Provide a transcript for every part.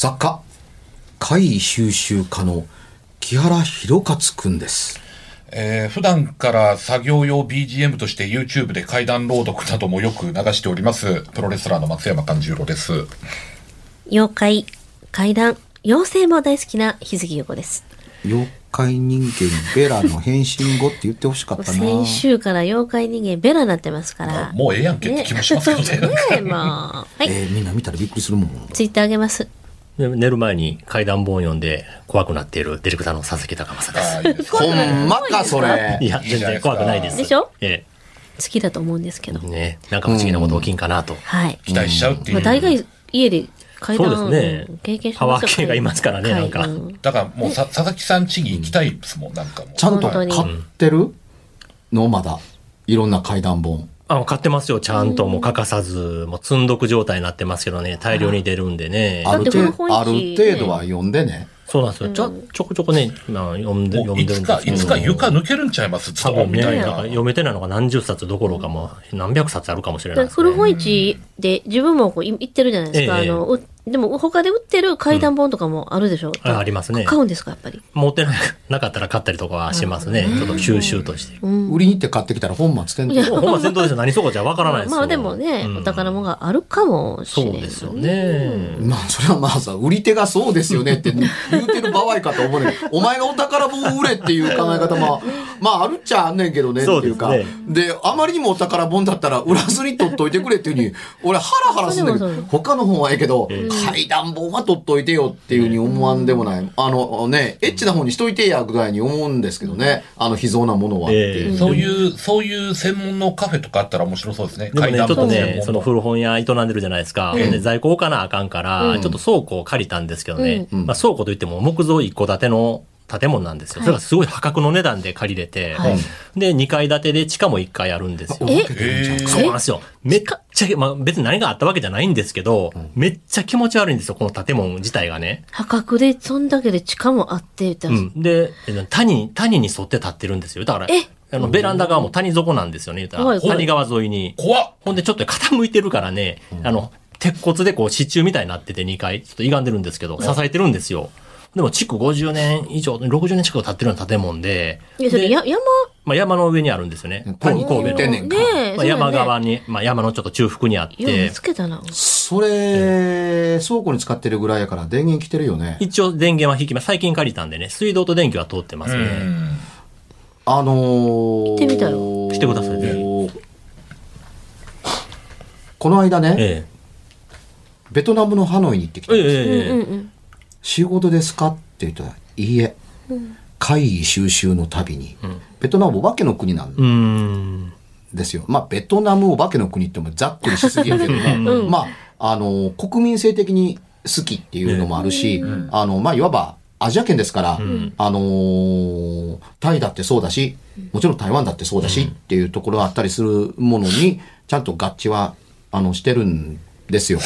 作家、怪異収集家の木原博勝くんです。えー普段から作業用 BGM として YouTube で怪談朗読などもよく流しております、プロレスラーの松山勘十郎です。妖怪、怪談、妖精も大好きな日月陽子です。妖怪人間ベラの変身後って言ってほしかったな。先週から妖怪人間ベラになってますから。もうええやんけって気もしますけどね。ねえ、まあ。はい。えーみんな見たらびっくりするもん。ツイッターあげます。で寝る前に怪談本を読んで怖くなっているディレクターの佐々木隆正ですほんまか、それす。。いや、全然怖くないです。でしょ？え好きだと思うんですけど。え。ねなんか不思議なこと起きんかなと。はい。期待しちゃうっていう。まあ、大概家で怪談そうですねうん経験してパますよワー系がいますからねなんかだからもうさ佐々木さん家に行きたいですもん、なんかもう。ちゃんと買ってるの？まだ。いろんな怪談本。あ、買ってますよ。ちゃんともう欠かさず、もう積んどく状態になってますけどね、大量に出るんでね。ある程度、ある程度は読んでね。そうなんですよ。ちょ、ちょこちょこね、まあ、読んで、もうい読んでるつか、いつかうん床抜けるんちゃいます？多分読めてないのが何十冊どころかもう何百冊あるかもしれないです、ね。古本市で自分もこうい行ってるじゃないですか。ええあの、うでも他で売ってる怪談本とかもあるでしょ、あありますね買うんですか、やっぱり？持ってな なかったら買ったりとかはしますね。ちょっと収集として。売りに行って買ってきたら本末転倒。ほんま先頭ですよ。何そこじゃわからないですよ。まあでもね、うんお宝物があるかもしれない。そうですよね。まあ、それはまあさ、売り手がそうですよねって言うてる場合かと思うねんけど お前がお宝本売れっていう考え方も、まあ、あるっちゃあんねんけどねっていうか。そうでであまりにもお宝本だったら、売らずに取っといてくれっていうふうに、俺ハラハラするんだけど他の本はええけど、怪談本は取っといてよっていうふうに思わんでもない。あのね、エッチな本にしといてやぐらいに思うんですけどね、あの秘蔵なものはっていう。ええそういう、そういう専門のカフェとかあったら面白そうですね。でもね、ちょっとね、門その古本屋営んでるじゃないですか。で在庫置かなあかんから、ちょっと倉庫を借りたんですけどね。まあ倉庫といっても木造一戸建ての建物なんですよ。それがすごい破格の値段で借りれて、はいで、2階建てで地下も1階あるんですよ。え？えーそうなんですよ。めっちゃ、まあ別に何があったわけじゃないんですけど、めっちゃ気持ち悪いんですよ、この建物自体がね。破格で、そんだけで地下もあって、うん。で、え谷、谷に沿って立ってるんですよ。だから、え？あの、ベランダ側も谷底なんですよね、言ったら。はいはい谷川沿いに。怖っほんでちょっと傾いてるからね、あの、鉄骨でこう支柱みたいになってて2階、ちょっと歪んでるんですけど、支えてるんですよ。でも築50年以上、60年近く経ってるような建物で、いや、それ山、まあ、山の上にあるんですよね。谷神戸の。ねまあ、山ね側に、まあ、山のちょっと中腹にあってつ、けたな。それ、倉庫に使ってるぐらいやから電源来てるよね。一応電源は引きます。最近借りたんでね、水道と電気は通ってますね。うん。あのー、行ってみたよ来てくださいねこの間ね、えベトナムのハノイに行ってきえ。たんです。ええええ。仕事ですか？って言ったら、いいえ。会議収集の旅に、ベトナムお化けの国なん。ですよ。まあ、ベトナムお化けの国ってもざっくりしすぎやけども、まあ、あの、国民性的に好きっていうのもあるし、あの、まあ、いわばアジア圏ですから、あのータイだってそうだし、もちろん台湾だってそうだしっていうところがあったりするものに、ちゃんと合致は、あの、してるんですよ。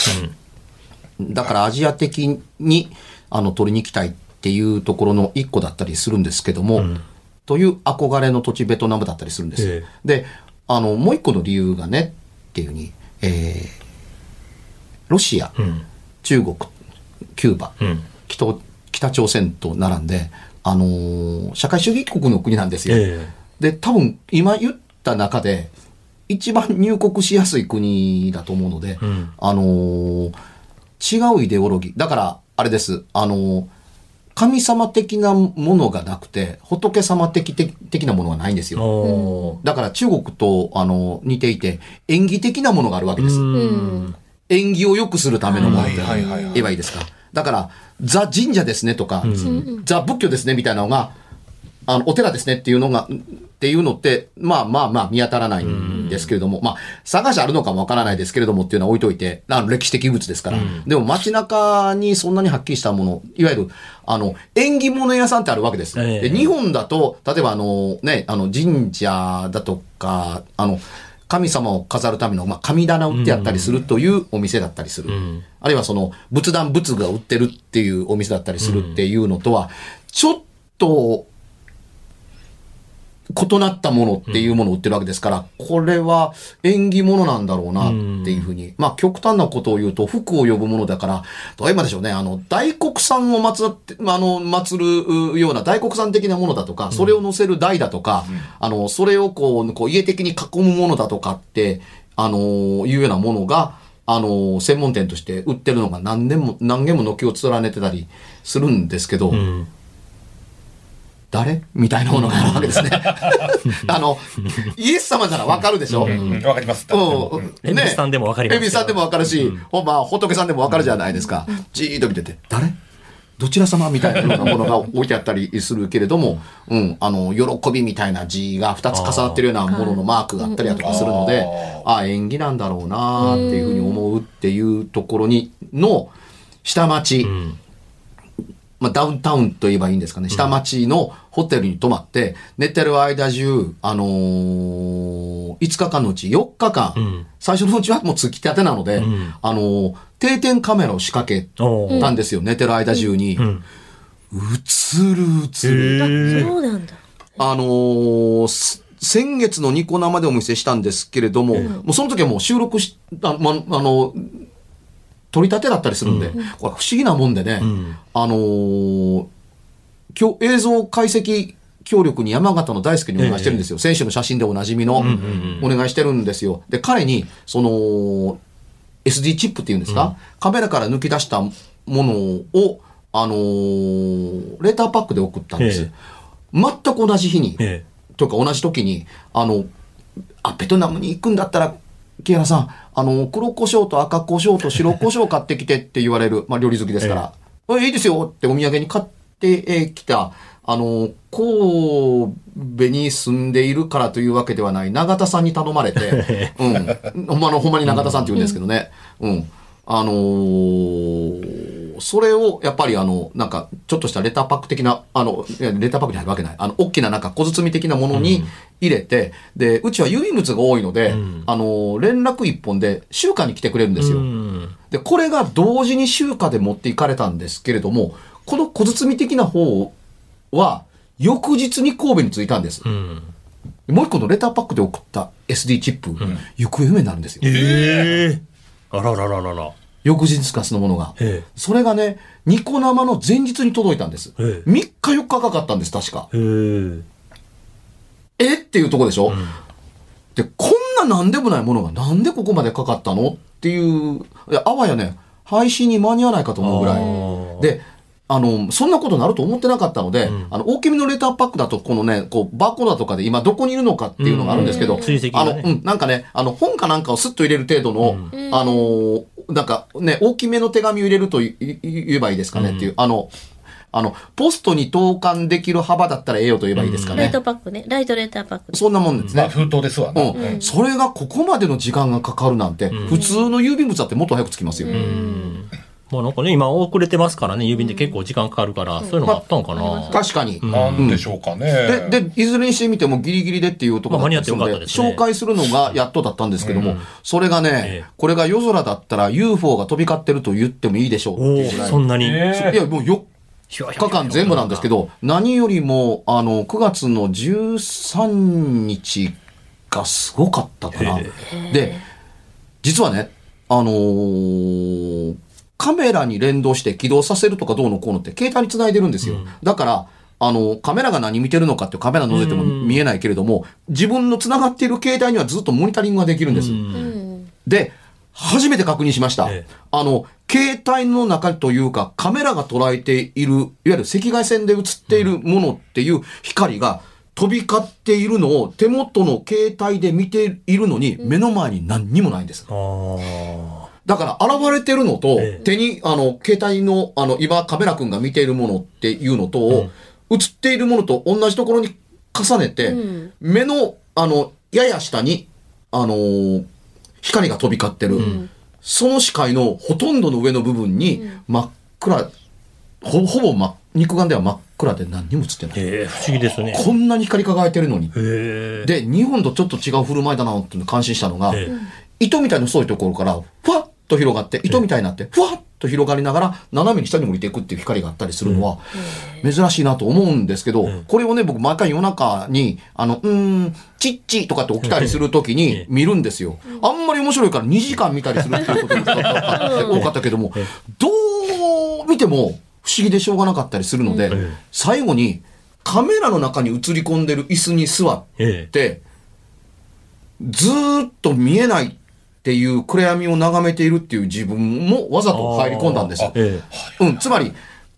だからアジア的に、あの、取りに行きたいっていうところの一個だったりするんですけども、という憧れの土地ベトナムだったりするんですよ。えで、あの、もう一個の理由がね、っていうふうに、えーロシア、うん。中国、キューバ、うん。北北朝鮮と並んで、あのー社会主義国の国なんですよ。えで、多分今言った中で、一番入国しやすい国だと思うので、んあのー違うイデオロギー。だから、あれです。あのー神様的なものがなくて、仏様的的的なものがないんですえ。よ。だから中国と、あの、似ていて、演技的なものがあるわけです。うん。演技を良くするためのものってはいはいはいはい言えばいいですか。だから、ザ神社ですねとか、ザ仏教ですねみたいなのが、あの、お寺ですねっていうのが、っていうのって、まあまあまあ見当たらないんですけれども、まあ、探しあるのかもわからないですけれどもっていうのは置いといて、あの歴史的物ですから。でも街中にそんなにはっきりしたもの、いわゆる、あの、縁起物屋さんってあるわけです。ええで日本だと、例えばあの、ね、あの、神社だとか、あの、神様を飾るための、まあ、神棚を売ってあったりするというお店だったりする。んあるいはその、仏壇仏が売ってるっていうお店だったりするっていうのとは、ちょっと、異なったものっていうものを売ってるわけですから、これは縁起物なんだろうなっていうふうに。まあ極端なことを言うと、福を呼ぶものだから、どういうまでしょうね、あの、大国産を祀って、まああの、祀るような大国産的なものだとか、それを乗せる台だとか、あの、それをこう、こう家的に囲むものだとかって、あの、いうようなものが、あの、専門店として売ってるのが何年も、何軒も軒を連ねてたりするんですけど、うん。誰？みたいなものがあるわけですね。あの、イエス様ならわかるでしょ、うんわかります。うん。エビスさんでもわかりますエビさんでもわかるし、ほんま、仏さんでもわかるじゃないですか。じーっと見てて、誰？どちら様みたいなものが置いてあったりするけれども、うん、あの、喜びみたいな字が2つ重なってるようなもののマークがあったりだとかするので、ああ、縁起なんだろうなっていうふうに思うっていうところに、の、下町、うん。まあ、ダウンタウンと言えばいいんですかね、下町のホテルに泊まって、寝てる間中、あのー、5日間のうち4日間、ん。最初のうちはもうつきたてなので、ん。あのー定点カメラを仕掛けたんですよ、寝てる間中に。ん。映る映る。そうなんだ。あのーす先月のニコ生でお見せしたんですけれども、もうその時はもう収録し、あ、ま、あの、取り立てだったりするんで、これ不思議なもんでね、ん。あのー今日映像解析協力に山形の大輔にお願いしてるんですよ。選手の写真でおなじみの、お願いしてるんですよ。で、彼に、その、SD チップっていうんですか、カメラから抜き出したものを、あのーレーターパックで送ったんです。え全く同じ日に、え。というか同じ時に、あの、あ、ベトナムに行くんだったら、木原さん、あの、黒胡椒と赤胡椒と白胡椒買ってきてって言われる、まあ料理好きですから、えいいですよってお土産に買ってえーきた、あの、神戸に住んでいるからというわけではない、永田さんに頼まれて、うん。ほんまの、ほんまに永田さんって言うんですけどね。うん。あのーそれを、やっぱりあの、なんか、ちょっとしたレターパック的な、あの、レターパックに入るわけない。あの、大きななんか小包的なものに入れて、で、うちは郵便物が多いので、あのー連絡一本で集荷に来てくれるんですよ。うん。で、これが同時に集荷で持っていかれたんですけれども、この小包的な方は、翌日に神戸に着いたんです。うん。もう一個のレターパックで送った SD チップ、行方不明になるんですよ。ええ。あららららら。翌日かそのものが。えそれがね、ニコ生の前日に届いたんです。ええ3日4日かかったんです、確か。え。へえ。え？っていうとこでしょ、で、こんななんでもないものがなんでここまでかかったの？っていう、あわやね、配信に間に合わないかと思うぐらあい。ーで、あの、そんなことになると思ってなかったので、あの、大きめのレターパックだと、このね、こう、バーコードとかで今どこにいるのかっていうのがあるんですけど、うんあの、うん、なんかね、あの、本かなんかをスッと入れる程度の、あのーなんかね、大きめの手紙を入れるといい言えばいいですかねっていう、あの、あの、ポストに投函できる幅だったらええよと言えばいいですかライね。トパックね。ライトレーターパック。そんなもんですね。まあ封筒ですわな。うん、それがここまでの時間がかかるなんて、普通の郵便物だってもっと早く着きますよ。まあなんかね、今遅れてますからね、郵便で結構時間かかるから、そういうのもあったのかな。確かに。なんでしょうかね。で、で、いずれにしてみてもギリギリでっていうところで、まあ間に合ってよかったですね紹介するのがやっとだったんですけども、それがえねえ、これが夜空だったら UFO が飛び交ってると言ってもいいでしょうっておおいう。そんなに。えいや、もう4日間全部なんですけど、何よりも、あの、9月の13日がすごかったかな。で、実はね、あのーカメラに連動して起動させるとかどうのこうのって携帯につないでるんですよ。だから、あの、カメラが何見てるのかってカメラ覗いても見えないけれども、自分の繋がっている携帯にはずっとモニタリングができるんです。うん。で、初めて確認しました。ええあの、携帯の中というか、カメラが捉えている、いわゆる赤外線で映っているものっていう光が飛び交っているのを手元の携帯で見ているのに、目の前に何にもないんです。ああ。だから、現れてるのと、ええ手に、あの、携帯の、あの、今、カメラ君が見ているものっていうのと、映っているものと同じところに重ねて、うん目の、あの、やや下に、あのー光が飛び交ってる。その視界のほとんどの上の部分に、真っ暗、ほほぼ、ま、肉眼では真っ暗で何にも映ってない。ええ不思議ですね。こんなに光り輝いてるのに。で、日本とちょっと違う振る舞いだなって感心したのが、え糸みたいな細いところから、ふわっと広がって、糸みたいになって、ふわっと広がりながら、斜めに下に降りていくっていう光があったりするのは、珍しいなと思うんですけど、これをね、僕毎回夜中に、あの、うーん、チッチとかって起きたりするときに見るんですよ。あんまり面白いから2時間見たりするっていうことが 多かったけども、どう見ても不思議でしょうがなかったりするので、最後にカメラの中に映り込んでる椅子に座って、ずーっと見えないっていう暗闇を眺めているっていう自分もわざと入り込んだんですよ。えうん、つまり、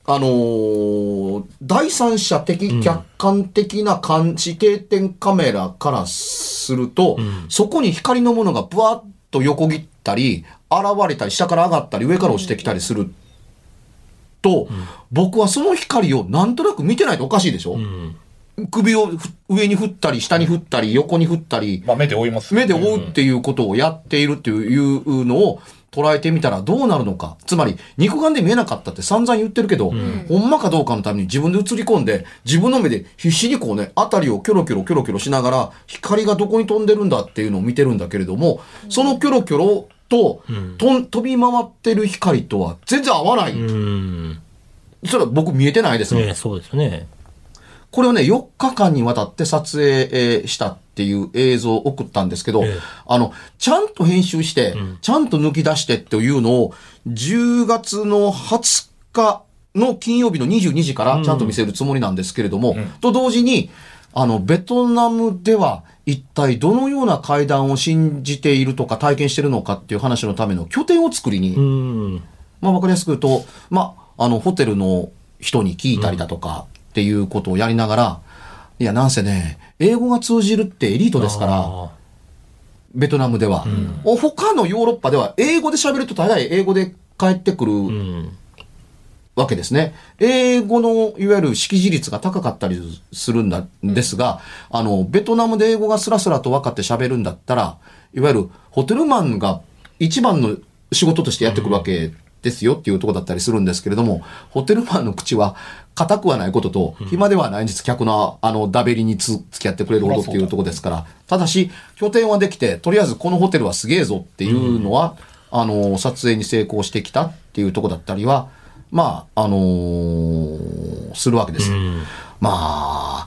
あのー第三者的、客観的な監視定点カメラからすると、そこに光のものがブワッと横切ったり、現れたり、下から上がったり、上から落ちてきたりすると、僕はその光をなんとなく見てないとおかしいでしょ、首をふ上に振ったり、下に振ったり、横に振ったり、まあ目で追います。目で追うっていうことをやっているっていうのを捉えてみたらどうなるのか。つまり、肉眼で見えなかったって散々言ってるけど、ほんまかどうかのために自分で映り込んで、自分の目で必死にこうね、あたりをキョロキョロキョロキョロしながら、光がどこに飛んでるんだっていうのを見てるんだけれども、そのキョロキョロと、とん飛び回ってる光とは全然合わない。うん。それは僕見えてないですねそうですね。これをね、4日間にわたって撮影えーしたっていう映像を送ったんですけど、ええ。あの、ちゃんと編集して、ちゃんと抜き出してっていうのを、10月の20日の金曜日の22時からちゃんと見せるつもりなんですけれども、と同時に、あの、ベトナムでは一体どのような会談を信じているとか体験しているのかっていう話のための拠点を作りに、うん。まあ、わかりやすく言うと、まあ、あの、ホテルの人に聞いたりだとかっていうことをやりながら、いや、なんせね、英語が通じるってエリートですから、あベトナムでは。お他のヨーロッパでは、英語で喋ると大概英語で帰ってくる。わけですね。英語のいわゆる識字率が高かったりするんだ、ですが、あの、ベトナムで英語がスラスラと分かって喋るんだったら、いわゆるホテルマンが一番の仕事としてやってくるわけですよっていうところだったりするんですけれども、ホテルマンの口は硬くはないことと、暇ではないんです。客のあの、ダベリにつ付き合ってくれるほどっていうところですから。ただし、拠点はできて、とりあえずこのホテルはすげえぞっていうのは、あの、撮影に成功してきたっていうところだったりは、まあ、あのーするわけです。まあ、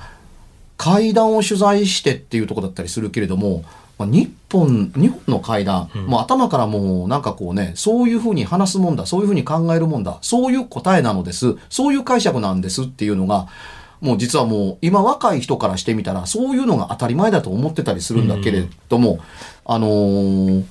会談を取材してっていうところだったりするけれども、まあ、日本、日本の会談、もう頭からもうなんかこうね、そういうふうに話すもんだ、そういうふうに考えるもんだ、そういう答えなのです、そういう解釈なんですっていうのが、もう実はもう今若い人からしてみたら、そういうのが当たり前だと思ってたりするんだけれども、あのー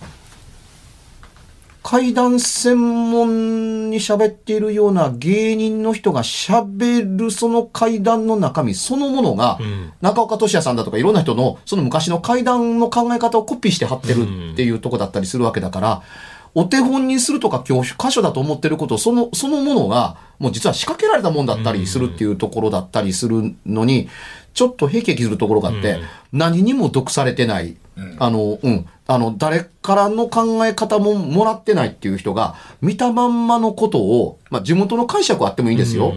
怪談専門に喋っているような芸人の人が喋るその怪談の中身そのものが、中岡俊也さんだとかいろんな人のその昔の怪談の考え方をコピーして貼ってるっていうとこだったりするわけだから、お手本にするとか教科書だと思ってることその、そのものがもう実は仕掛けられたもんだったりするっていうところだったりするのに、ちょっとへきへきするところがあって、何にも毒されてない、あの、うん、あの、誰からの考え方ももらってないっていう人が、見たまんまのことを、まあ、地元の解釈はあってもいいんですよ。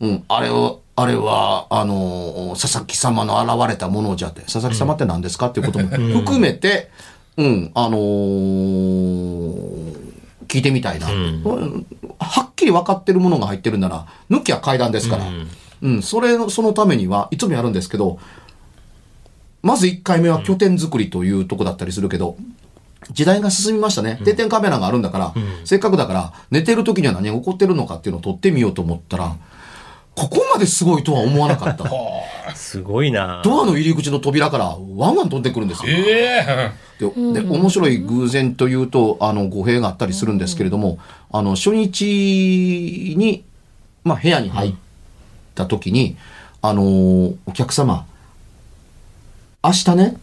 うん、あれを、あれは、あの、佐々木様の現れたものじゃって、佐々木様って何ですかっていうことも含めて、うん、あのー聞いてみたいな、うん。はっきり分かってるものが入ってるなら、抜きは階段ですから、うん、それの、そのためにはいつもやるんですけど、まず1回目は拠点作りというとこだったりするけど、時代が進みましたね。定点カメラがあるんだから、せっかくだから、寝てる時には何が起こってるのかっていうのを撮ってみようと思ったら、ここまですごいとは思わなかった。すごいなドアの入り口の扉からワンワン飛んでくるんですよ。ええでで面白い偶然というとあの語弊があったりするんですけれども、あの初日に、まあ、部屋に入った時に、あのお客様明日ね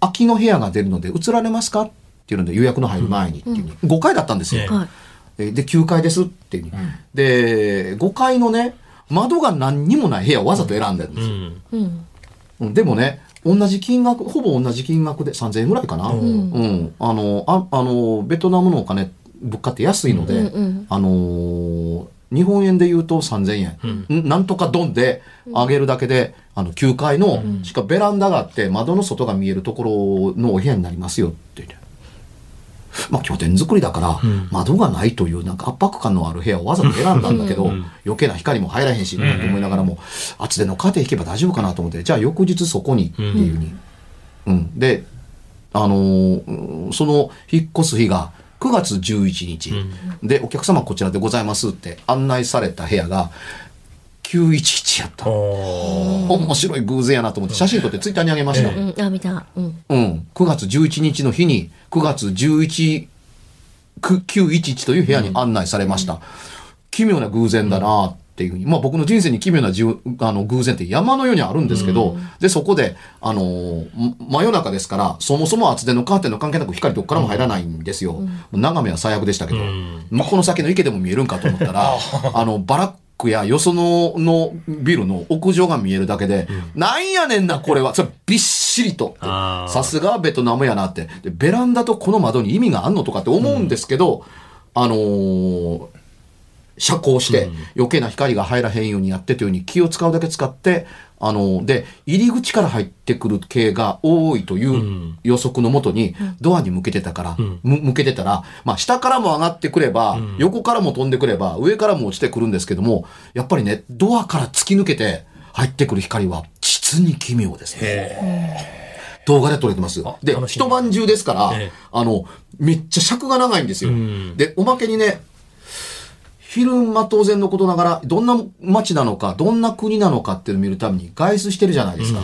空きの部屋が出るので移られますか？っていうので予約の入る前にっていうふうに、5回だったんですよ。えい。えで、9階ですっていうふうに、で、5階のね、窓が何にもない部屋をわざと選んでるんですよ。うん。うん。うんでもね、同じ金額、ほぼ同じ金額で3000円ぐらいかな。うん。あの、ああの、ベトナムのお金、物価って安いので、うんうんあのー日本円で言うと3000円、ん。なんとかドンで上げるだけで、あの、9階の、しかもベランダがあって、窓の外が見えるところのお部屋になりますよって言って。まあ拠点作りだから、窓がないというなんか圧迫感のある部屋をわざと選んだんだけど、余計な光も入らへんし、なんて思いながらも、厚手のカーテン引けば大丈夫かなと思って、じゃあ翌日そこにっていうふうに。うん。で、あのーその引っ越す日が9月11日、で、お客様こちらでございますって案内された部屋が911やった。面白い偶然やなと思って写真撮ってツイッターにあげました。うん、あ、見た。うん。うん。9月11日の日に、9月11、く911という部屋に案内されました。奇妙な偶然だなっていうふうに。まあ僕の人生に奇妙なじゅあの偶然って山のようにあるんですけど、で、そこで、あのーん真夜中ですから、そもそも厚手のカーテンの関係なく光どっからも入らないんですよ。眺めは最悪でしたけど、まあこの先の池でも見えるんかと思ったら、あの、バラックやよそののビルの屋上が見えるだけで、なんやねんな、これは。それびっしりと。さすがベトナムやなって。で、ベランダとこの窓に意味があんのとかって思うんですけど、あのー遮光して余計な光が入らへんようにやってというふうに気を使うだけ使って、あのーで、入り口から入ってくる系が多いという予測のもとに、ドアに向けてたから、む向けてたら、まあ下からも上がってくれば、横からも飛んでくれば、上からも落ちてくるんですけども、やっぱりね、ドアから突き抜けて入ってくる光は実に奇妙ですね。動画で撮れてます。で、一晩中ですから、ええ。あの、めっちゃ尺が長いんですよ。で、おまけにね、昼間当然のことながら、どんな街なのか、どんな国なのかっていうのを見るために外出してるじゃないですか。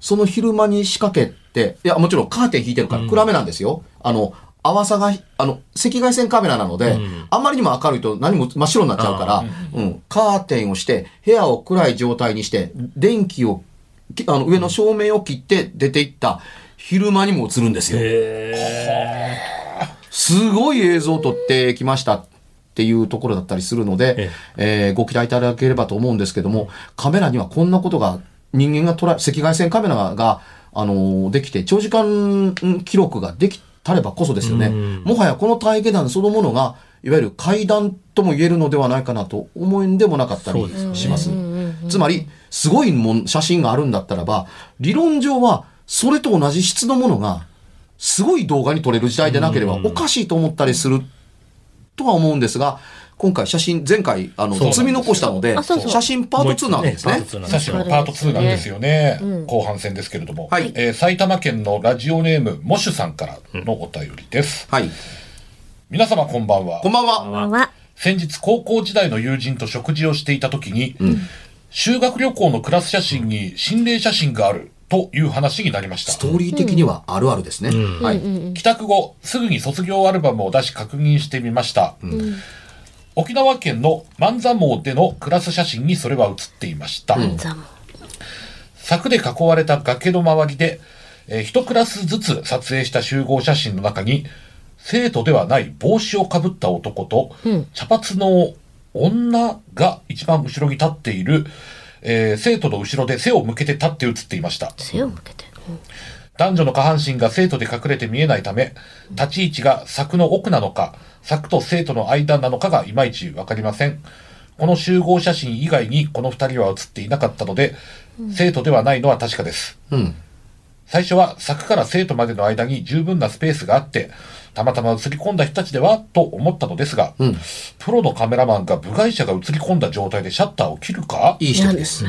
その昼間に仕掛けて、いや、もちろんカーテン引いてるから暗めなんですよ。あの、淡さが、あの、赤外線カメラなので、あんまりにも明るいと何も真っ白になっちゃうから、うん、カーテンをして、部屋を暗い状態にして、電気を、きあの、上の照明を切って出ていった。昼間にも映るんですよ。すごい映像を撮ってきましたっていうところだったりするので、えーご期待いただければと思うんですけども、カメラにはこんなことが、人間が捉え、赤外線カメラが、あのーできて、長時間ん記録ができたればこそですよね。もはやこの体下段そのものが、いわゆる階段とも言えるのではないかなと思うんでもなかったりします。つまり、すごいもん写真があるんだったらば、理論上は、それと同じ質のものが、すごい動画に撮れる時代でなければおかしいと思ったりするとは思うんですが、今回写真、前回、あの、積み残したのであそうそ、う写真パート2なわけですねパー。ト2なんですよさっきのパート2なんですよね。後半戦ですけれども。はいえー埼玉県のラジオネーム、モシュさんからのお便りです。はい。皆様こんばんはこん。ばんは。こんばんは。先日高校時代の友人と食事をしていた時に、修学旅行のクラス写真に心霊写真があるという話になりましたス。トーリー的にはあるあるですね。はい。帰宅後、すぐに卒業アルバムを出し確認してみました。沖縄県の万座網でのクラス写真にそれは写っていました。柵で囲われた崖の周りで、えー一クラスずつ撮影した集合写真の中に、生徒ではない帽子をかぶった男と、茶髪の女が一番後ろに立っている、えー生徒の後ろで背を向けて立って写っていました。背を向けて。うん男女の下半身が生徒で隠れて見えないため、立ち位置が柵の奥なのか、柵と生徒の間なのかがいまいちわかりません。この集合写真以外にこの二人は写っていなかったので、生徒ではないのは確かです。うん。最初は柵から生徒までの間に十分なスペースがあって、たまたま映り込んだ人たちではと思ったのですが、プロのカメラマンが部外者が映り込んだ状態でシャッターを切るかいい指摘です。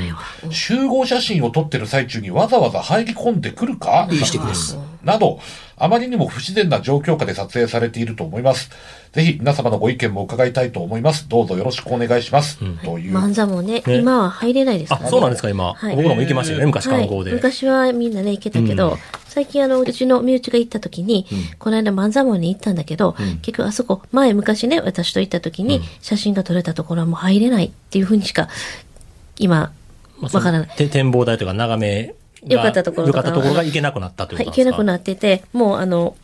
集合写真を撮ってる最中にわざわざ入り込んでくるかいい指摘です。など、あまりにも不自然な状況下で撮影されていると思います。ぜひ皆様のご意見も伺いたいと思います。どうぞよろしくお願いします。という。万座もね、ね。今は入れないですからあ、そうなんですか、今。はい。僕らも行きましたよね、昔観光で。はい、昔はみんなね、行けたけど、最近あの、うちの身内が行った時に、この間万座門に行ったんだけど、結局あそこ、前昔ね、私と行った時に、写真が撮れたところはもう入れないっていうふうにしか、今、わからない。て展望台とか眺めが良かったところとか良かったところが行けなくなったというはい、ことなんですか？行けなくなってて、もうあの、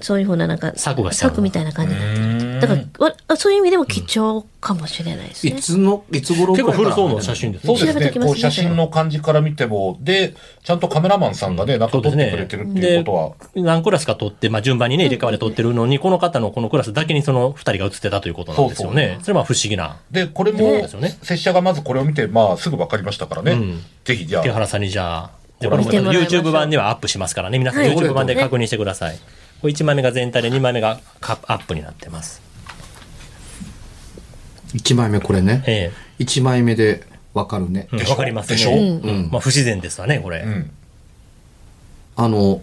そういうふうななんか、柵がしてある柵みたいな感じになってだからわ、そういう意味でも貴重かもしれないですね。いつの、いつ頃ぐ結構らいから古そうな写真ですね。そうですね。こう写真の感じから見ても、で、ちゃんとカメラマンさんがね、なんか撮ってくれてるっていうことは、何クラスか撮って、まあ順番にね、入れ替わり撮ってるのに、この方のこのクラスだけにその二人が写ってたということなんですよね。それは不思議な。で、これもですよね、拙者がまずこれを見て、まあ、すぐ分かりましたからね。うんぜひ、じゃあ、木原さんにじゃあ、YouTube 版ではアップしますからね。皆さんはい YouTube 版で確認してください。これ1枚目が全体で2枚目がカップアップになってます。1枚目これね。え1枚目でわかるね。え。でしょわかりますでしょ？ね。うんまあ不自然ですわね、これ。うん。あの、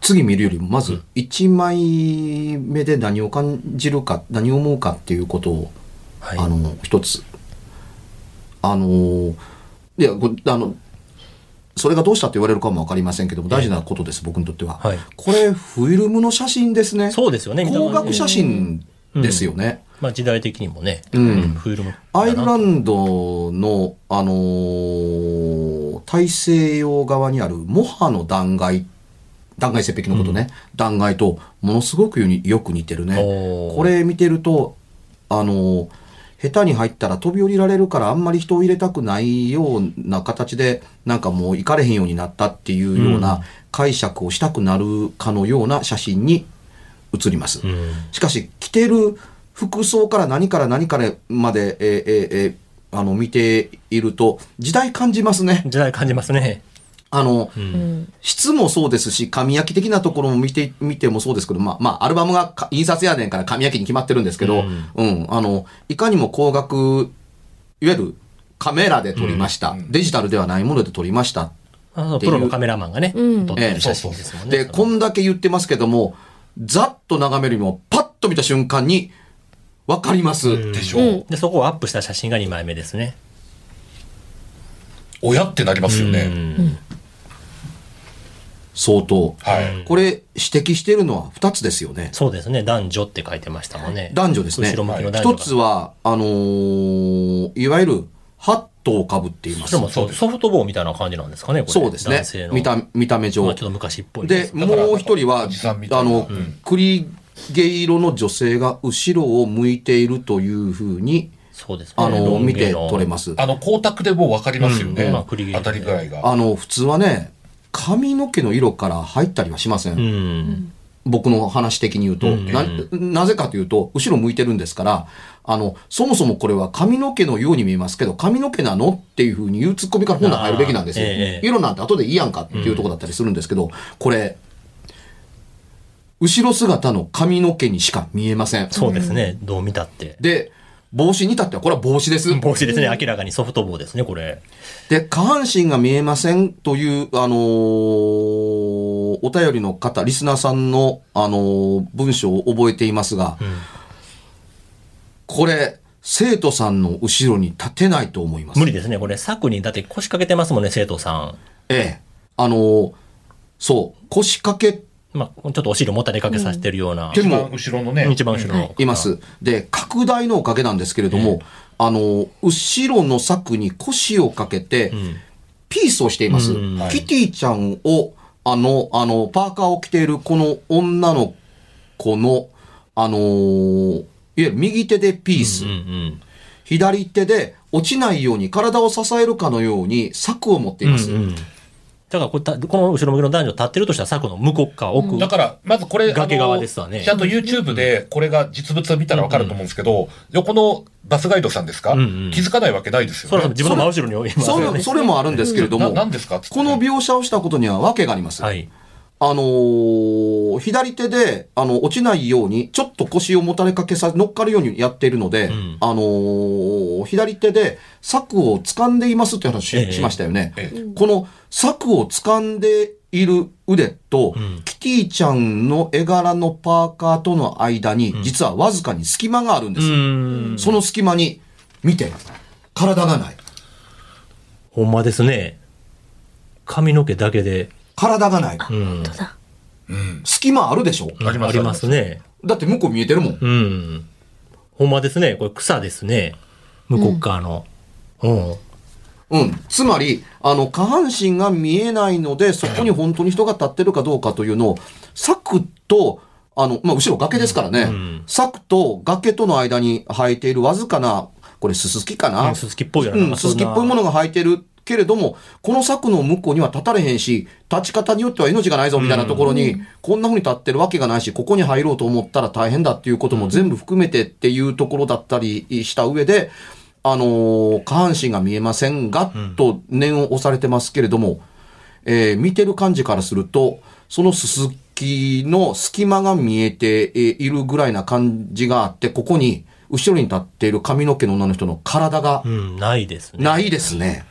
次見るよりも、まず、1枚目で何を感じるか、何を思うかっていうことを、はい。あの、一つ。あの、いや、こあの、それがどうしたって言われるかもわかりませんけども、大事なことです、僕にとっては。はい。これ、フィルムの写真ですね。そうですよね、光学写真ですよね。まあ時代的にもね、うん。フィルム。アイルランドの、あのー大西洋側にあるモハの断崖、断崖雪壁のことね、断崖とものすごくよく似てるね。これ見てると、あのー下手に入ったら飛び降りられるからあんまり人を入れたくないような形で、なんかもう行かれへんようになったっていうよううんな解釈をしたくなるかのような写真に写ります。うん。しかし、着てる服装から何から何からまで、えーえーえーあの、見ていると、時代感じますね。時代感じますね。あの、う。うんん。質もそうですし、紙焼き的なところも見て、見てもそうですけど、まあ、まあ、アルバムがか印刷やねんから紙焼きに決まってるんですけど、ううんん、あの、いかにも光学、いわゆるカメラで撮りました。うんデジタルではないもので撮りました。あのプロのカメラマンがね、うん撮ってる写真ですもんね。で、こんだけ言ってますけども、ざっと眺めるよりも、パッと見た瞬間に、わかります。うんでしょ、うんで、そこをアップした写真が2枚目ですね。親ってなりますようね。ん相当。はい。これ、指摘しているのは2つですよね。そうですね。男女って書いてましたもんね。男女ですね。後ろ向きの男女一が。つは、あのーいわゆる、ハットをかぶっていますそれ。もそうソフトボールみたいな感じなんですかね、これ。そうですね男性。の。見た、見た目上まあ。ちょっと昔っぽいで、もう一人は、あのうん、栗毛色の女性が後ろを向いているというふうに、そうですね。あの、見て取れす。ます。あの、光沢でもう分かりますよね。うんまあ栗毛当たりぐらいが。あの、普通はね、髪の毛の色から入ったりはしません。うん。僕の話的に言うと、うんな、なぜかというと、後ろ向いてるんですから、あの、そもそもこれは髪の毛のように見えますけど、髪の毛なのっていうふうに言うツッコミから本来入るべきなんですよ。ええ色なんて後でいいやんかっていうところだったりするんですけど、これ、後ろ姿の髪の毛にしか見えません。そうですね。どう見たって。で、帽子に至っては、これは帽子です。帽子ですね。明らかにソフトボールですね、これ。で、下半身が見えませんという、あのーお便りの方、リスナーさんの、あのー文章を覚えていますが、これ、生徒さんの後ろに立てないと思います。無理ですね。これ、柵にだって腰掛けてますもんね、生徒さん。ええ。あのーそう、腰掛けまあ、ちょっとお尻をもたれかけさせてるような。でも一番後ろのね。一番後ろの。います。で、拡大のおかげなんですけれども、あのー後ろの柵に腰をかけて、うん。ピースをしています。キティちゃんを、あの、あの、パーカーを着ているこの女の子の、あのーいわゆる右手でピース。左手で落ちないように体を支えるかのように柵を持っています。うんうんだからこれた、この後ろ向きの男女立ってるとしたら柵の向こう側、奥。だから、まずこれ、崖側ですわねちゃんと YouTube でこれが実物を見たらわかると思うんですけど、横のバスガイドさんですか、うんうん気づかないわけないですよね。それは自分の真後ろにいますそれよね。それもあるんですけれども、な何ですか？この描写をしたことには訳があります。はい。あのー左手で、あの、落ちないように、ちょっと腰をもたれかけさ、乗っかるようにやっているので、んあのー左手で柵を掴んでいますって話し,、ええましたよね。ええこの柵を掴んでいる腕と、んキティちゃんの絵柄のパーカーとの間に、実はわずかに隙間があるんです。うん。その隙間に、見て、体がない。ほんまですね。髪の毛だけで。体がない。うん。うん。隙間あるでしょ？ありますありますね。だって向こう見えてるもん。うん。ほんまですね。これ草ですね。向こう側の。うん。うん。つまり、あの、下半身が見えないので、そこに本当に人が立ってるかどうかというのを、柵と、あの、まあ、後ろ崖ですからね、ん柵と崖との間に生えているわずかな、これススキかな、うんススキっぽいような。うん、ススキっぽいものが生えてるけれども、この柵の向こうには立たれへんし、立ち方によっては命がないぞみたいなところに、こんな風に立ってるわけがないし、ここに入ろうと思ったら大変だっていうことも全部含めてっていうところだったりした上で、あのー下半身が見えませんが、と念を押されてますけれども、えー見てる感じからすると、そのすす席の隙間が見えているぐらいな感じがあって、ここに、後ろに立っている髪の毛の女の人の体がうん、ないですね。ないですね。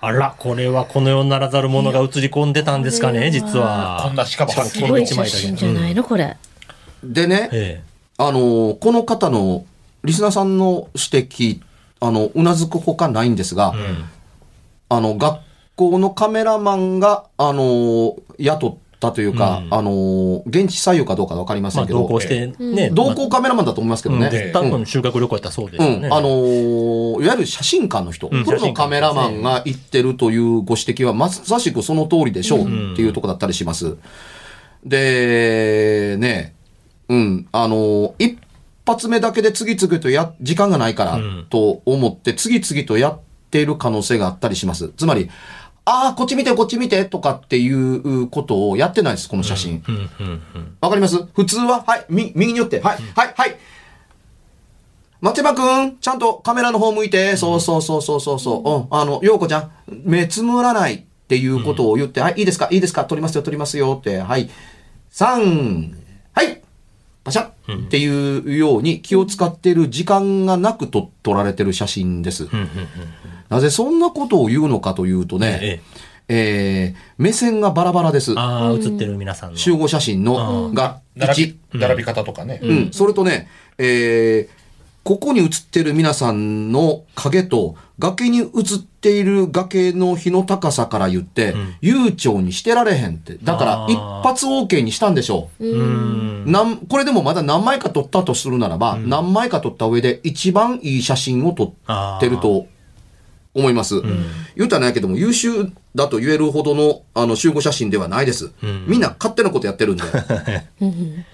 あら、これはこの世ならざるものが映り込んでたんですかね、実は。こんなしかもはっきりすごい写真じゃないのこれ。でね、えあの、この方のリスナーさんの指摘、あの、うなずくほかないんですが、あの、学校のカメラマンが、あの、雇ったというか、うん。あの、現地採用かどうかわかりませんけど、同行してね。同行カメラマンだと思いますけどね。うん。で多分修学旅行やったらそうですよね。うん、あのーいわゆる写真館の人、うん。プロのカメラマンが言ってるというご指摘はまさしくその通りでしょうっていうところだったりします。で、ね、うん、あのー一発目だけで次々とや、時間がないからうん。と思って次々とやっている可能性があったりします。つまり、ああ、こっち見て、こっち見てとかっていうことをやってないです、この写真。わかります？普通は、はい、み、右に寄って、はい、はい、はい。松山くん、ちゃんとカメラの方向いて、そうそうそうそうそうそう、うん、あの、ようこちゃん、目つむらないっていうことを言って、はい、いいですか、いいですか、撮りますよ、撮りますよって、はい、3、はい、パシャっていうように気を使っている時間がなくと撮られてる写真です。なぜそんなことを言うのかというとね、ええー目線がバラバラです。ああ、映ってる皆さんの。集合写真の、が1並。び、並び方とかね。うん、それとね、えーここに写ってる皆さんの影と、崖に写っている崖の日の高さから言って、悠長にしてられへんって。だから一発 OK にしたんでしょう。うん。なんこれでもまだ何枚か撮ったとするならば、何枚か撮った上で一番いい写真を撮ってると思います。言うたらないけども、優秀だと言えるほどのあの集合写真ではないです。みんな勝手なことやってるんで。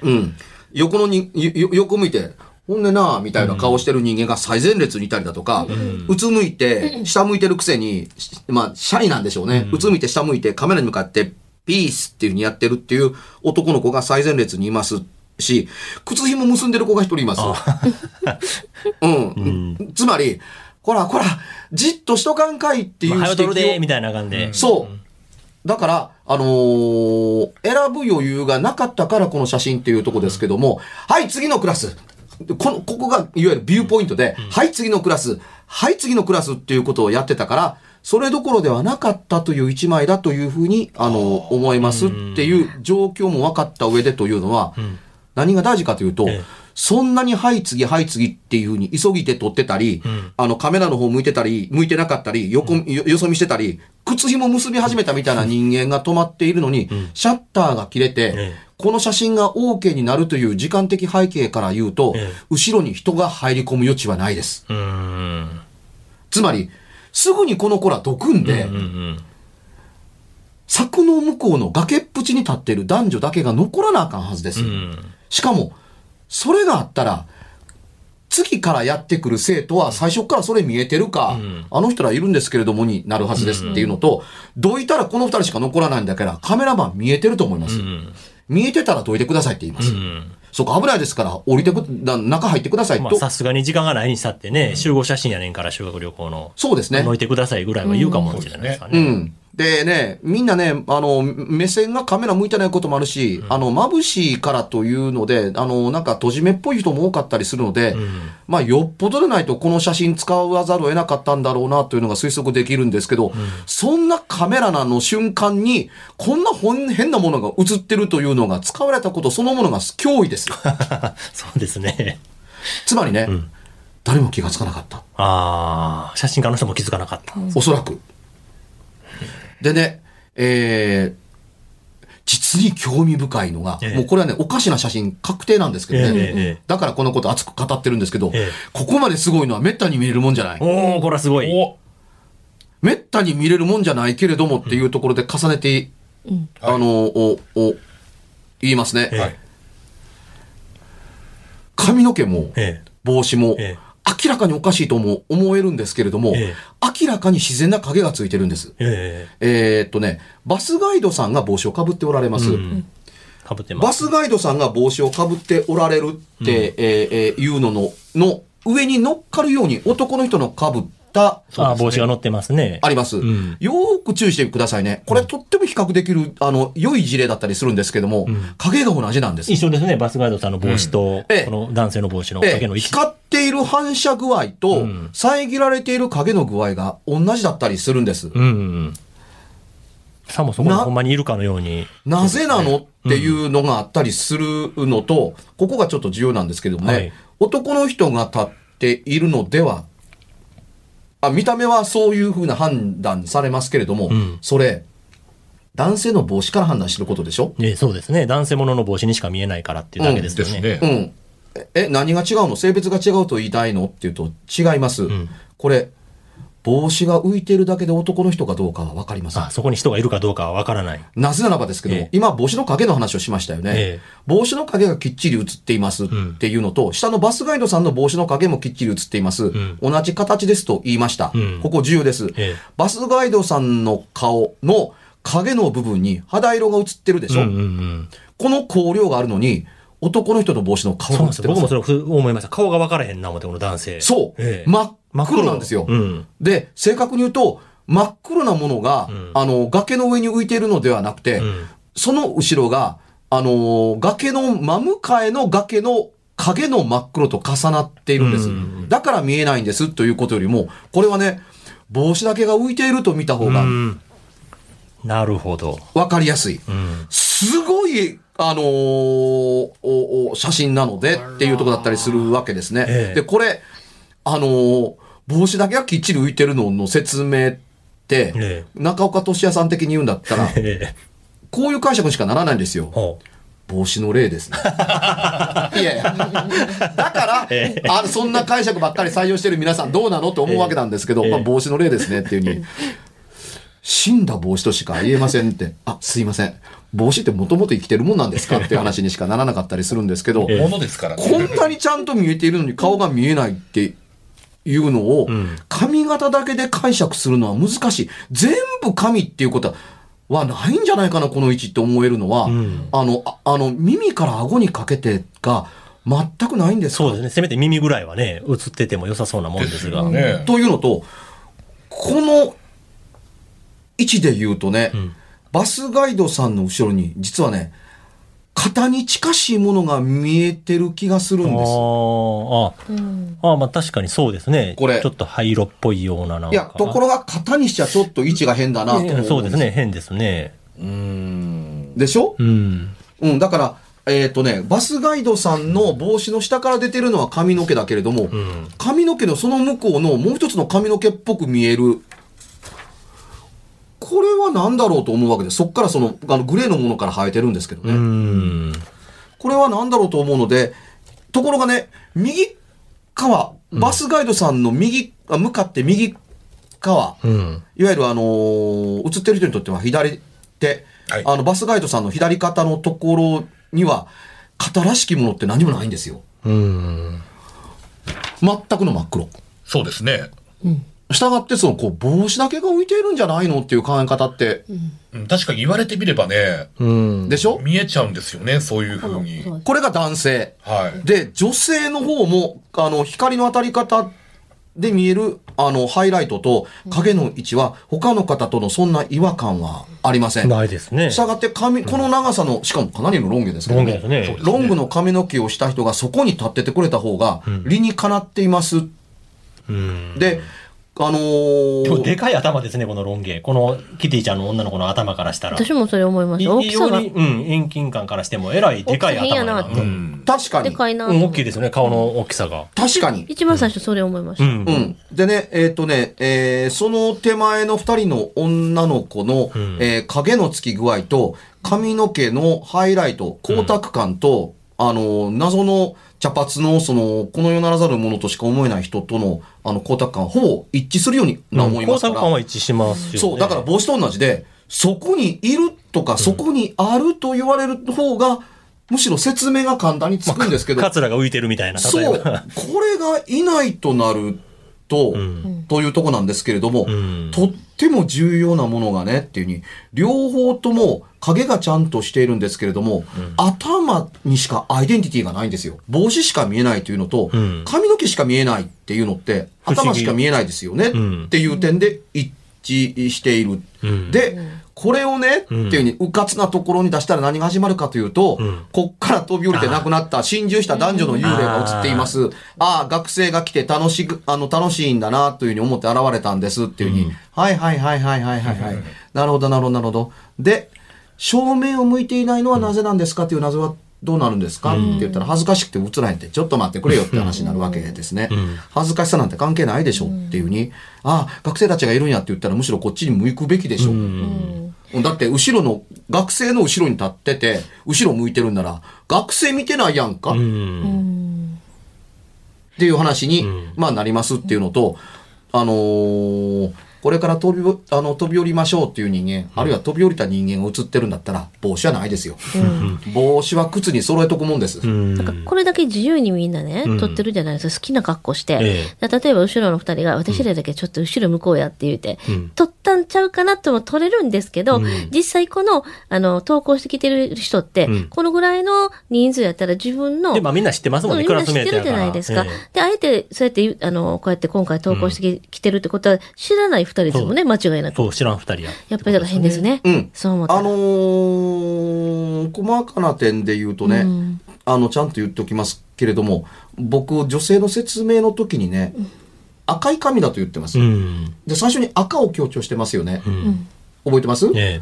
うん。横のに、横向いて、ほんでなみたいな顔してる人間が最前列にいたりだとか、うつむいて、下向いてるくせに、しまあ、シャイなんでしょうね。うつむいて下向いてカメラに向かって、ピースっていう風にやってるっていう男の子が最前列にいますし、靴紐結んでる子が一人います。うん。つまり、こらこら、じっとしとかんかいっていうまあ、早指撮るで、摘をみたいな感じで。そう。だから、あのー選ぶ余裕がなかったからこの写真っていうとこですけども、はい、次のクラス。この、ここがいわゆるビューポイントで、はい、次のクラス。はい、次のクラスっていうことをやってたから、それどころではなかったという一枚だというふうに、あの、思いますっていう状況も分かった上でというのは、何が大事かというと、ええそんなにはい次はい次っていうふうに急ぎで撮ってたり、あのカメラの方向いてたり、向いてなかったり、横、よよそ見してたり、靴紐結び始めたみたいな人間が止まっているのに、シャッターが切れて、ええこの写真が OK になるという時間的背景から言うと、ええ後ろに人が入り込む余地はないです。うん。つまり、すぐにこの子らどくんで、うんうん。柵の向こうの崖っぷちに立っている男女だけが残らなあかんはずです。うん。しかも、それがあったら、次からやってくる生徒は最初からそれ見えてるか、うんあの人らいるんですけれどもになるはずですっていうのと、どいたらこの二人しか残らないんだから、カメラマン見えてると思います。うん。見えてたらどいてくださいって言います。うん。そこ危ないですから、降りてく、な中入ってくださいまあ、と。さすがに時間がないにしたってね、集合写真やねんから、修学旅行の。そうですね。乗いてくださいぐらいは言うかもしれないですかね。うん。でね、みんなね、あの、目線がカメラ向いてないこともあるし、あの、眩しいからというので、あの、なんか、閉じ目っぽい人も多かったりするので、まあ、よっぽどでないとこの写真使わざるを得なかったんだろうなというのが推測できるんですけど、そんなカメラなの瞬間に、こんな本変なものが映ってるというのが使われたことそのものが脅威です。そうですね。つまりね、誰も気がつかなかった。ああ、写真家の人も気づかなかった。おそらく。でね、えー実に興味深いのが、ええ。もうこれはね、おかしな写真確定なんですけどね、ええええ。だからこのこと熱く語ってるんですけど、ええ。ここまですごいのは滅多に見れるもんじゃない。おおこれはすごい。お。滅多に見れるもんじゃないけれどもっていうところで重ねて、あの、お、お、言いますね。髪の毛も、え。帽子も、ええ明らかにおかしいとも思えるんですけれども、ええ明らかに自然な影がついてるんです。えええーっとね、バスガイドさんが帽子をかぶっておられます。えうん。かぶってます。バスガイドさんが帽子をかぶっておられるって、えーえーいうのの、の上に乗っかるように男の人のかぶった、あ、帽子が乗ってますね。あります。んよーく注意してくださいね。これとっても比較できる、あの、良い事例だったりするんですけども、影が同じなんです。一緒ですね、バスガイドさんの帽子と、ええこの男性の帽子のええ影の位置。光っている反射具合と、ん遮られている影の具合が同じだったりするんです。うんうん。さもそこほんまにいるかのように。なぜなのっていうのがあったりするのと、ここがちょっと重要なんですけどもね、はい男の人が立っているのでは、あ見た目はそういうふうな判断されますけれども、んそれ、男性の帽子から判断してることでしょ？ええそうですね。男性ものの帽子にしか見えないからっていうだけですよね。ですね。うん。え、何が違うの？性別が違うと言いたいの？っていうと違います。んこれ、帽子が浮いているだけで男の人かどうかはわかりませんあ、。そこに人がいるかどうかはわからない。なぜならばですけども、ええ今帽子の影の話をしましたよね。ええ帽子の影がきっちり映っていますっていうのと、下のバスガイドさんの帽子の影もきっちり映っています。ん同じ形ですと言いました。うんここ重要です、ええバスガイドさんの顔の影の部分に肌色が映ってるでしょ、うんうんうん。この光量があるのに、男の人の帽子の顔。が僕もそれを思いました。顔が分からへんな思って、この男性。そう、ええ真っ黒なんですよ。うん。で、正確に言うと、真っ黒なものが、んあの、崖の上に浮いているのではなくて、んその後ろが、あのー崖の真向かいの崖の影の真っ黒と重なっているんです。うんだから見えないんですということよりも、これはね、帽子だけが浮いていると見た方がうん。なるほど。わかりやすい。うん。すごい、あのー写真なのでっていうところだったりするわけですね。ええで、これ、あのー帽子だけがきっちり浮いてるのの説明って、え中岡俊也さん的に言うんだったら、ええ。こういう解釈にしかならないんですよ。帽子の例ですね。いやいや。だから、あそんな解釈ばっかり採用してる皆さんどうなのって思うわけなんですけど、ええまあ、帽子の例ですねっていうふうに。死んだ帽子としか言えませんって。あ、すいません。帽子ってもともと生きてるもんなんですかっていう話にしかならなかったりするんですけど、ええものですからね。こんなにちゃんと見えているのに顔が見えないっていうのを、ん髪型だけで解釈するのは難しい。全部髪っていうことはないんじゃないかな、この位置って思えるのは、んあの、ああの、耳から顎にかけてが全くないんですかそうですね。せめて耳ぐらいはね、映ってても良さそうなもんですが。ね。というのと、この位置で言うとね、んバスガイドさんの後ろに、実はね、型に近しいものが見えてる気がするんです。あーあ、うん。ああ、まあ確かにそうですね。これちょっと灰色っぽいようななんか。いや、ところが型にしちゃちょっと位置が変だなと思えうんえそうですね。変ですね。うーん。でしょ？うん。うん、だから、えっ、とね、バスガイドさんの帽子の下から出てるのは髪の毛だけれども、うん。髪の毛のその向こうのもう一つの髪の毛っぽく見える。これは何だろうと思うわけです。そっからその、あの、グレーのものから生えてるんですけどね。うん。これは何だろうと思うので、ところがね、右側、バスガイドさんの右、あ向かって右側、うん。いわゆるあのー映ってる人にとっては左手、はいあの、バスガイドさんの左肩のところには、肩らしきものって何もないんですよ。うん。全くの真っ黒。そうですね。したがって、その、こう、帽子だけが浮いているんじゃないのっていう考え方って、うん確かに言われてみればね、うん。でしょ？見えちゃうんですよね、そういうふうに。これが男性。はい。で、女性の方も、あの、光の当たり方で見える、あの、ハイライトと影の位置は、他の方とのそんな違和感はありません。ないですね。したがって髪、この長さの、しかもかなりのロン毛ですけどロン毛ですねロングの髪の毛をした人がそこに立っててくれた方が、理にかなっています。うん。で、あのーでもでかい頭ですね、このロン毛。このキティちゃんの女の子の頭からしたら。私もそれ思いまいした。大きさが。うん、遠近感からしても、えらいでかい頭やななってうん。確かに。でかいなとうん。大きいですよね、顔の大きさが。確かに。一番最初それ思いました。うん。うん。でね、えっ、とね、えーその手前の二人の女の子の、んえー影のつき具合と、髪の毛のハイライト、光沢感と、あの、謎の茶髪の、その、この世ならざるものとしか思えない人との、あの、光沢感、ほぼ一致するようにな思いますから。光沢感は一致しますよね。そう、だから帽子と同じで、そこにいるとか、そこにあると言われる方が、むしろ説明が簡単につくんですけど、カツラが浮いてるみたいな、そう。これがいないとなると、ん。というとこなんですけれども、うん。とっっても重要なものがねっていうふうに、両方とも影がちゃんとしているんですけれども、頭にしかアイデンティティがないんですよ。帽子しか見えないというのと、ん。髪の毛しか見えないっていうのって、頭しか見えないですよね、ん。っていう点で一致している。うん。で、これをね、っていうふうに、うかつなところに出したら何が始まるかというと、ん。こっから飛び降りて亡くなった、心中した男女の幽霊が映っています。ああ、学生が来て楽しく、あの、楽しいんだな、というふうに思って現れたんですっていうふうに、はいはいはいはいはいはいはい。なるほどなるほどなるほど。で、正面を向いていないのはなぜなんですかという謎はどうなるんですか、って言ったら恥ずかしくて映らへんって、ちょっと待ってくれよって話になるわけですね。恥ずかしさなんて関係ないでしょっていうふうに、ああ、学生たちがいるんやって言ったらむしろこっちに向くべきでしょ。だって後ろの、学生の後ろに立ってて、後ろ向いてるんなら、学生見てないやんか、うっん。ていう話に、ん。まあなりますっていうのと、あのーこれから飛びお、あの、飛び降りましょうっていう人間、あるいは飛び降りた人間が映ってるんだったら、帽子はないですよ。帽子は靴に揃えとくもんです。うん。なんかこれだけ自由にみんなね、うん。撮ってるじゃないですか。好きな格好して。例えば後ろの二人が、私らだけちょっと後ろ向こうやって言うて、うん。撮ったんちゃうかなとも撮れるんですけど、うん。実際この、あの、投稿してきてる人って、うん。このぐらいの人数やったら自分の、で、まあみんな知ってますもんね、うんクラスメートみんな知ってる。じゃないですか。ええ。で、あえて、そうやってあの、こうやって今回投稿してき,、てるってことは、知らない二人ですもんね、間違いなく。そう、知らん二人や。やっぱりだから変ですね。うんそう思ったら。あのー細かな点で言うとね、うんあの、ちゃんと言っておきますけれども、僕、女性の説明の時にね、赤い髪だと言ってます。うん。で、最初に赤を強調してますよね。うん。覚えてます、え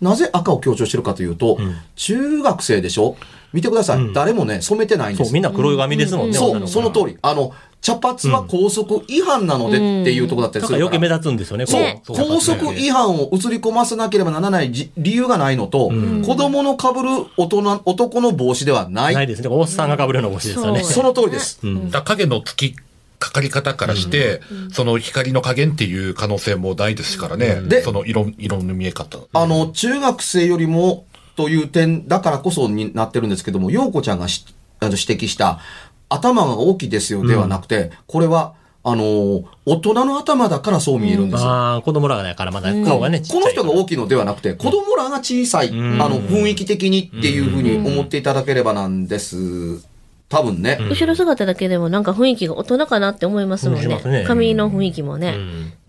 なぜ赤を強調してるかというと、うん中学生でしょ？見てください、うん誰もね、染めてないんです。みんな黒い髪ですもんね、そう、その通り。あの、茶髪は校則違反なのでっていうところだったりするから。だから余計目立つんですよね、そう、ね校則違反を移り込ませなければならないじ理由がないのと、ん子供の被る大人、男の帽子ではない。ないですね。おっさんが被るような帽子ですよね。その通りです。うん。だ影のつきかかり方からして、その光の加減っていう可能性もないですからね。でその色、色の見え方。あの、中学生よりもという点だからこそになってるんですけども、陽子ちゃんがしあの指摘した、頭が大きいですよではなくて、これは、あの、大人の頭だからそう見えるんですよ。ああ、子供らがだからまだ顔がね、ちっちゃいこの人が大きいのではなくて、子供らが小さい、んあの、雰囲気的にっていうふうに思っていただければなんです。多分ね。後ろ姿だけでもなんか雰囲気が大人かなって思いますもんねね。髪の雰囲気もね。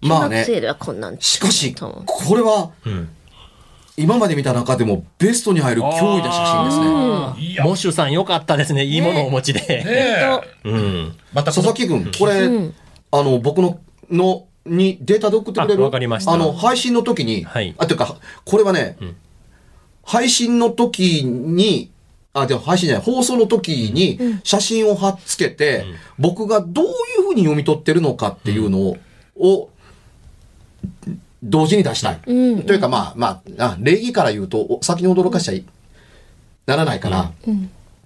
まあね学生ではこんなんしかし、と思うこれは、うん。今まで見た中でもベストに入る驚異な写真ですね。モッシュさんよかったですね。いいものをお持ちで。ねえ。うん。また佐々木君、これ、うん。あの、僕の、の、にデータで送ってくれるあわかりました。あの、配信の時に、はい。あ、というか、これはね、ん。配信の時に、あ、でも配信じゃない、放送の時に写真を貼っつけて、僕がどういうふうに読み取ってるのかっていうのを、を同時に出したい。うん。というか、まあ、まあ、あ礼儀から言うと、お先に驚かしちゃいならないから、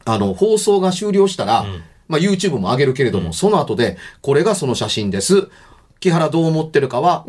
あの、放送が終了したら、まあ、YouTube も上げるけれども、その後で、これがその写真です。木原どう思ってるかは、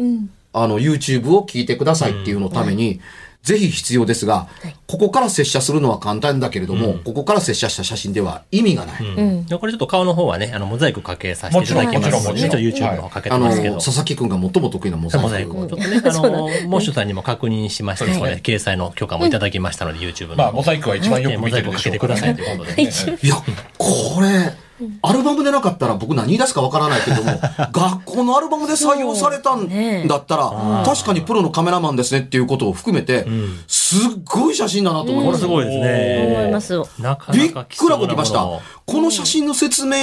あの、YouTube を聞いてくださいっていうのために、ぜひ必要ですが、ここから接写するのは簡単だけれども、ここから接写した写真では意味がない。うん。でこれちょっと顔の方はね、あの、モザイクかけさせていただきます。もちろんもちろんもちろん一応 YouTube の方かけてますけど。佐々木くんが最も得意なモザイク。モザイクをちょっとね、あの、モッシュさんにも確認しまして、それ掲載の許可もいただきましたので、YouTube の。まあ、モザイクは一番よくモ見てるザイクかけてくださいということでね。いや、これ、アルバムでなかったら僕何言い出すかわからないけども、学校のアルバムで採用されたんだったら、確かにプロのカメラマンですねっていうことを含めて、すっごい写真だなと思います。これすごいですね。思います。なかびっくらこきました。この写真の説明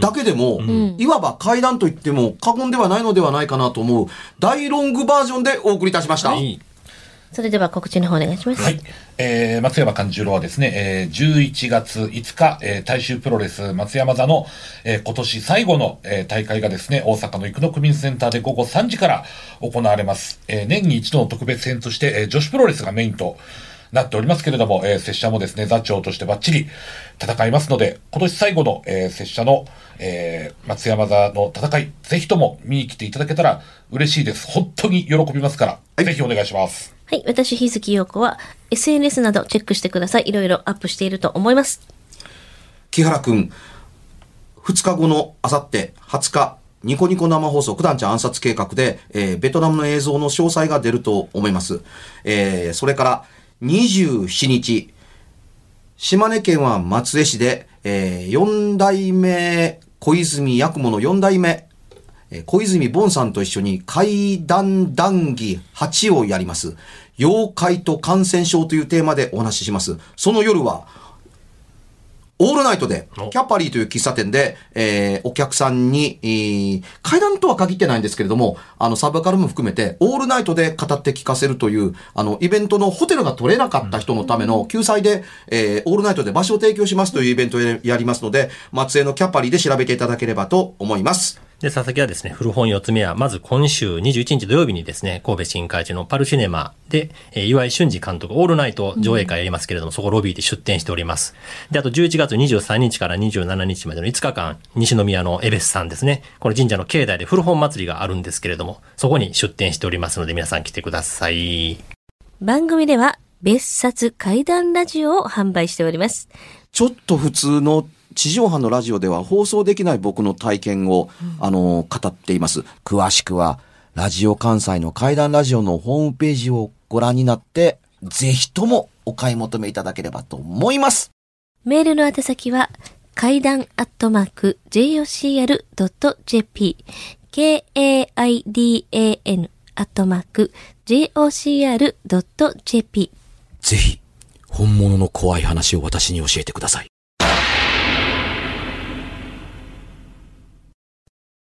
だけでも、いわば階段といっても過言ではないのではないかなと思う大ロングバージョンでお送りいたしました。いい。それでは告知の方お願いします。はい。えー、松山勘十郎はですね、えー、11月5日、えー、大衆プロレス松山座の、えー、今年最後の、えー、大会がですね、大阪の生野区民センターで午後3時から行われます。えー、年に一度の特別編として、えー、女子プロレスがメインとなっておりますけれども、えー、拙者もですね、座長としてバッチリ戦いますので、今年最後の、えー、拙者の、えー、松山座の戦い、ぜひとも見に来ていただけたら嬉しいです。本当に喜びますから、ぜひお願いします。はい。私、日月陽子は SNS などチェックしてください。いろいろアップしていると思います。木原くん、2日後のあさって20日ニコニコ生放送、九段ちゃん暗殺計画で、えー、ベトナムの映像の詳細が出ると思います。えー、それから、27日、島根県は松江市で、えー、4代目小泉八雲の4代目、えー、小泉ボンさんと一緒に怪談談義8をやります。妖怪と感染症というテーマでお話しします。その夜は、オールナイトで、キャパリーという喫茶店で、えー、お客さんに、えー、階段とは限ってないんですけれども、あの、サブカルも含めて、オールナイトで語って聞かせるという、あの、イベントのホテルが取れなかった人のための救済で、えー、オールナイトで場所を提供しますというイベントをやりますので、松江のキャパリーで調べていただければと思います。で、佐々木はですね、古本四つ目は、まず今週21日土曜日にですね、神戸新海地のパルシネマで、えー、岩井俊二監督、オールナイト上映会やりますけれども、うん、そこロビーで出展しております。で、あと11月23日から27日までの5日間、西宮のエベスさんですね、この神社の境内で古本祭りがあるんですけれども、そこに出展しておりますので、皆さん来てください。番組では、別冊怪談ラジオを販売しております。ちょっと普通の地上波のラジオでは放送できない僕の体験を、あの、語っています。詳しくは、ラジオ関西の怪談ラジオのホームページをご覧になって、ぜひともお買い求めいただければと思います。メールの宛先は、階段アットマーク jocr.jp k-a-i-d-a-n アットマーク jocr.jp ぜひ、本物の怖い話を私に教えてください。